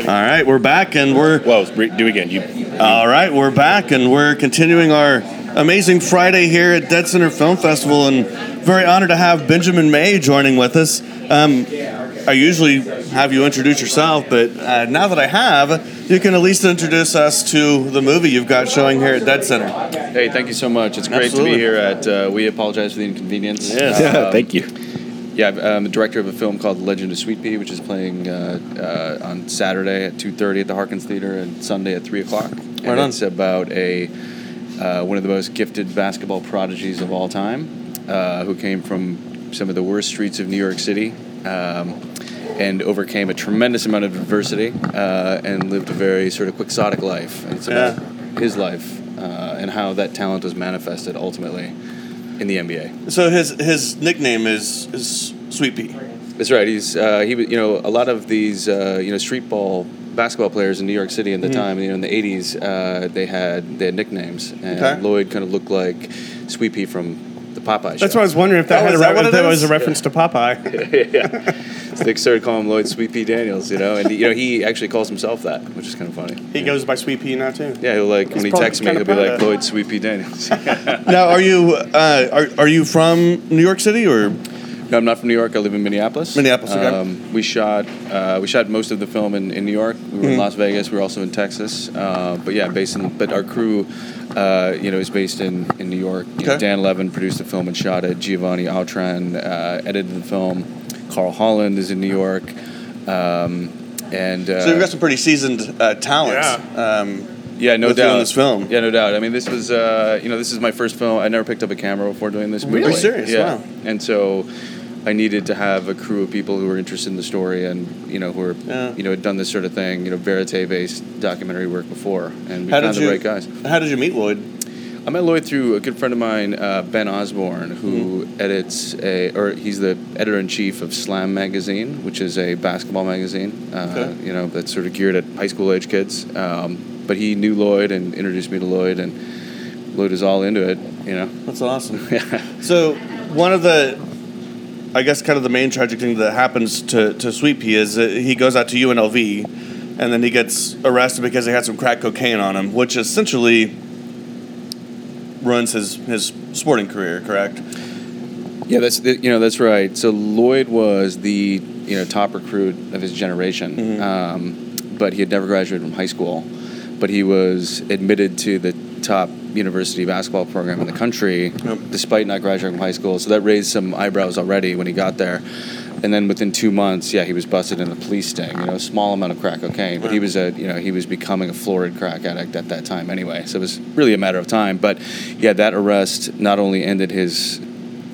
All right, we're back and we're Well, re- do again. You. all right. We're back and we're continuing our amazing Friday here at Dead Center Film Festival, and very honored to have Benjamin May joining with us. Um, I usually have you introduce yourself, but uh, now that I have, you can at least introduce us to the movie you've got showing here at Dead Center. Hey, thank you so much. It's great Absolutely. to be here at. Uh, we apologize for the inconvenience. Yes. Uh, Thank you. Yeah, I'm the director of a film called The Legend of Sweet Pea, which is playing uh, uh, on Saturday at 2:30 at the Harkins Theater and Sunday at 3 o'clock. And on. it's about a uh, one of the most gifted basketball prodigies of all time, uh, who came from some of the worst streets of New York City. Um, and overcame a tremendous amount of adversity uh, and lived a very sort of quixotic life. And it's about his life uh, and how that talent was manifested ultimately in the NBA. So his his nickname is is Sweet Pea. That's right. He's uh, he was- you know a lot of these uh, you know street ball basketball players in New York City in the time you know in the '80s uh, they had they had nicknames and Okay. Lloyd kind of looked like Sweet Pea from the Popeye show. That's why I was wondering if that, Oh, had is a that re- what if that was a reference to Popeye. So they started calling him Lloyd Sweet Pea Daniels, you know, and you know he actually calls himself that, which is kind of funny. He goes by Sweet Pea now too. Yeah, he'll like when he texts me, he'll be like. Lloyd Sweet Pea Daniels. Now, are you uh, are, are you from New York City or? No, I'm not from New York. I live in Minneapolis. Minneapolis, okay. Um, we shot uh, we shot most of the film in, in New York. We were Mm-hmm. in Las Vegas. We were also in Texas. Uh, but yeah, based in but our crew, uh, you know, is based in, in New York. You know, Dan Levin produced the film and shot it. Giovanni Altran uh, edited the film. Carl Holland is in New York. Um, and uh, So you've got some pretty seasoned uh, talent. Um, yeah, no with doubt. doing this film. Yeah, no doubt. I mean, this was, uh, you know, this is my first film. I never picked up a camera before doing this. Really? Are you serious? Yeah. Wow. And so, I needed to have a crew of people who were interested in the story and you know who were, Yeah. you know, had done this sort of thing, you know, verite-based documentary work before, and we how found the you? right guys. How did you meet Lloyd? I met Lloyd through a good friend of mine, uh, Ben Osborne, who Mm-hmm. edits a, or he's the editor in chief of Slam magazine, which is a basketball magazine. Uh, Okay. You know, that's sort of geared at high school age kids. Um, but he knew Lloyd and introduced me to Lloyd, and Lloyd was all into it. You know. That's awesome. yeah. So one of the, I guess, kind of the main tragic thing that happens to to Sweet Pea is that he goes out to UNLV, and then he gets arrested because he had some crack cocaine on him, which essentially ruins his his sporting career. Correct? Yeah, that's you know that's right. So Lloyd was the you know top recruit of his generation, Mm-hmm. um, but he had never graduated from high school. But he was admitted to the top university basketball program in the country, Yep. despite not graduating from high school. So that raised some eyebrows already when he got there. And then within two months, yeah, he was busted in a police sting. You know, a small amount of crack cocaine, but he was a you know he was becoming a florid crack addict at that time anyway. So it was really a matter of time. But yeah, that arrest not only ended his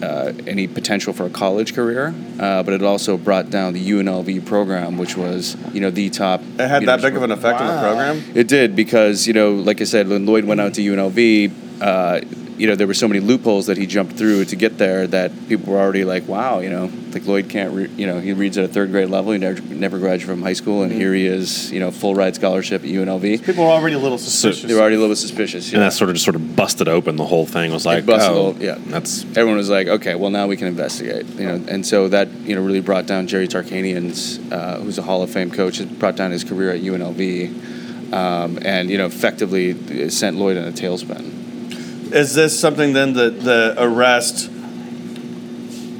uh, any potential for a college career, uh, but it also brought down the UNLV program, which was you know the top. It had that big of an effect on the program. It did because you know, like I said, when Lloyd went out to UNLV, uh, you know there were so many loopholes that he jumped through to get there that people were already like, wow, you know, like Lloyd can't, re- you know, he reads at a third grade level, he never never graduated from high school, and here he is, you know, full ride scholarship at UNLV. People were already a little suspicious. They were already a little suspicious. Yeah. And that sort of just sort of busted open the whole thing. It was like, busted oh, the- yeah. that's everyone was like, okay, well now we can investigate, you know, and so that you know really brought down Jerry Tarkanian's, uh, who's a Hall of Fame coach, it brought down his career at UNLV, um, and you know effectively sent Lloyd in a tailspin. Is this something then that the arrest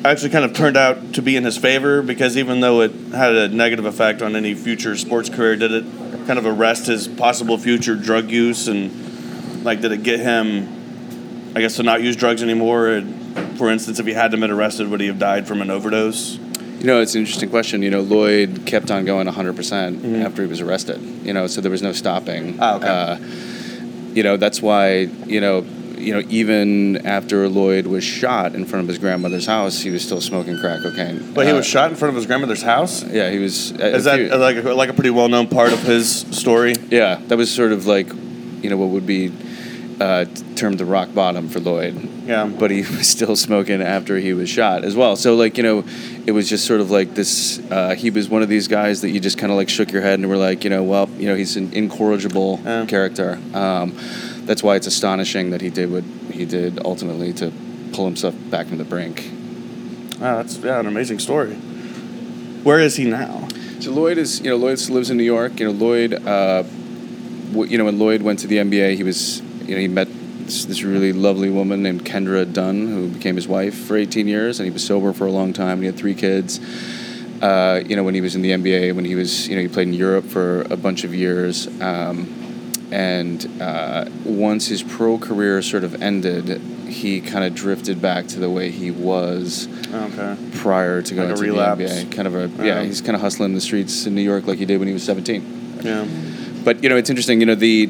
actually kind of turned out to be in his favor? Because even though it had a negative effect on any future sports career, did it kind of arrest his possible future drug use? And, like, did it get him, I guess, to not use drugs anymore? For instance, if he hadn't been arrested, would he have died from an overdose? You know, it's an interesting question. You know, Lloyd kept on going 100% after he was arrested. You know, so there was no stopping. Ah, okay. Uh, you know, that's why you know. You know, even after Lloyd was shot in front of his grandmother's house, he was still smoking crack cocaine. But he Uh, was shot in front of his grandmother's house? Yeah, he was. Is that like a, like a pretty well known part of his story? Yeah, that was sort of like, you know, what would be uh, termed the rock bottom for Lloyd. Yeah. But he was still smoking after he was shot as well. So like, you know, it was just sort of like this. Uh, he was one of these guys that you just kind of like shook your head and were like, you know, well, you know, he's an incorrigible Yeah. character. Um, that's why it's astonishing that he did what he did ultimately to pull himself back from the brink. Wow, that's yeah, an amazing story. Where is he now? So Lloyd is, you know, Lloyd lives in New York. You know, Lloyd, uh, w- you know, when Lloyd went to the NBA, he was, you know, he met this, this really lovely woman named Kendra Dunn, who became his wife for 18 years, and he was sober for a long time. And he had three kids. Uh, you know, when he was in the NBA, when he was, you know, he played in Europe for a bunch of years. Um, and uh, once his pro career sort of ended, he kind of drifted back to the way he was Okay. prior to going a to relapse. the NBA. Kind of a Yeah. yeah, he's kind of hustling the streets in New York like he did when he was 17. Yeah. But you know, it's interesting. You know, the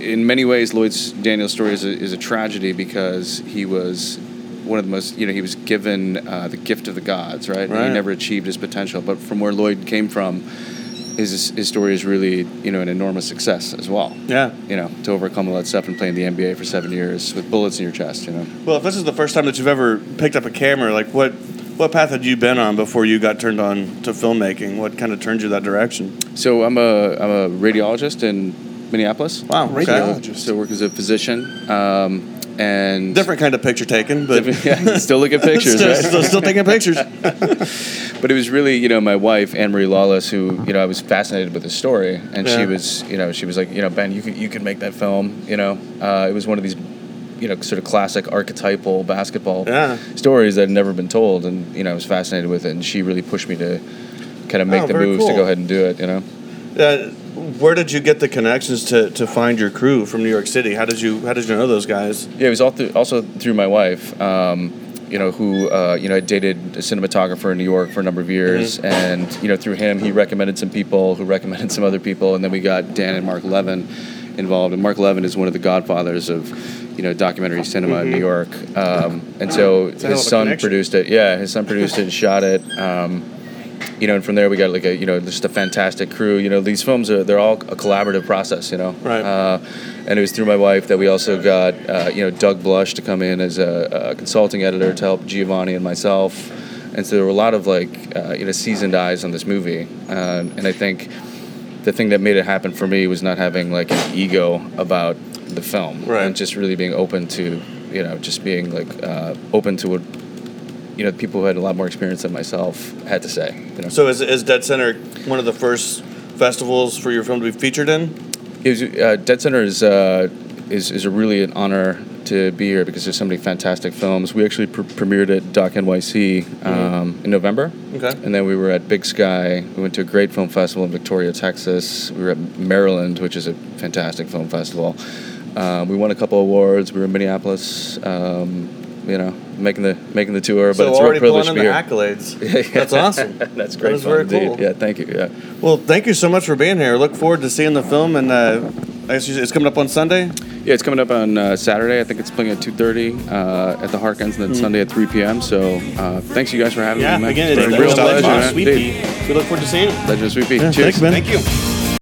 in many ways, Lloyd's Daniels story is a, is a tragedy because he was one of the most. You know, he was given uh, the gift of the gods, right? And Right. he never achieved his potential. But from where Lloyd came from, his his story is really you know an enormous success as well. Yeah. You know, to overcome all that stuff and play in the NBA for seven years with bullets in your chest. You know. Well, if this is the first time that you've ever picked up a camera, like what what path had you been on before you got turned on to filmmaking? What kind of turned you that direction? So I'm a I'm a radiologist in Minneapolis. Wow. Radiologist. So I work as a physician, um, and Different kind of picture taking, but yeah, still looking at pictures, still, right? still, still taking pictures. But it was really, you know, my wife Anne Marie Lawless, who you know I was fascinated with the story, and Yeah. she was, you know, she was like, you know, Ben, you could you could make that film. You know, uh, it was one of these, you know, sort of classic archetypal basketball Yeah. stories that had never been told, and you know, I was fascinated with it, and she really pushed me to kind of make Oh, the moves to go ahead and do it. You know. Uh, where did you get the connections to, to find your crew from New York City? How did you how did you know those guys? Yeah, it was all through, also through my wife. Um, you know, who uh, you know I dated a cinematographer in New York for a number of years, and you know through him he recommended some people who recommended some other people, and then we got Dan and Marc Levin involved. And Marc Levin is one of the godfathers of you know documentary cinema in New York, um, and so his son produced it. Yeah, his son produced it and shot it. Um, you know, and from there we got like a you know just a fantastic crew. You know, these films are they're all a collaborative process. You know, Right. Uh, and it was through my wife that we also got uh, you know Doug Blush to come in as a, a consulting editor to help Giovanni and myself. And so there were a lot of like uh, you know seasoned eyes on this movie, uh, and I think the thing that made it happen for me was not having like an ego about the film, Right. and just really being open to you know just being like uh, open to what you know people who had a lot more experience than myself had to say. You know. So is, is Dead Center one of the first festivals for your film to be featured in? It was, uh, Dead Center is, uh, is is a really an honor to be here because there's so many fantastic films. We actually pr- premiered at Doc NYC um, in November, Okay. and then we were at Big Sky. We went to a great film festival in Victoria, Texas. We were at Maryland, which is a fantastic film festival. Um, we won a couple awards. We were in Minneapolis. Um, you know, making the making the tour, but so it's a real already privilege pulling to in be the here. accolades. That's awesome. That's great is fun very indeed. cool. Yeah, thank you. Yeah. Well, thank you so much for being here. Look forward to seeing the film, and uh, I guess it's coming up on Sunday. Yeah, it's coming up on uh, Saturday. I think it's playing at 2.30 uh, at the Harkins, and then Sunday at 3 p.m. So uh, thanks you guys for having Yeah, me. man. again, It's it's a a real real pleasure. pleasure. Sweet pea. We look forward to seeing it. Legend of Sweet Pea. Yeah, Cheers. thanks, Ben. Thank you.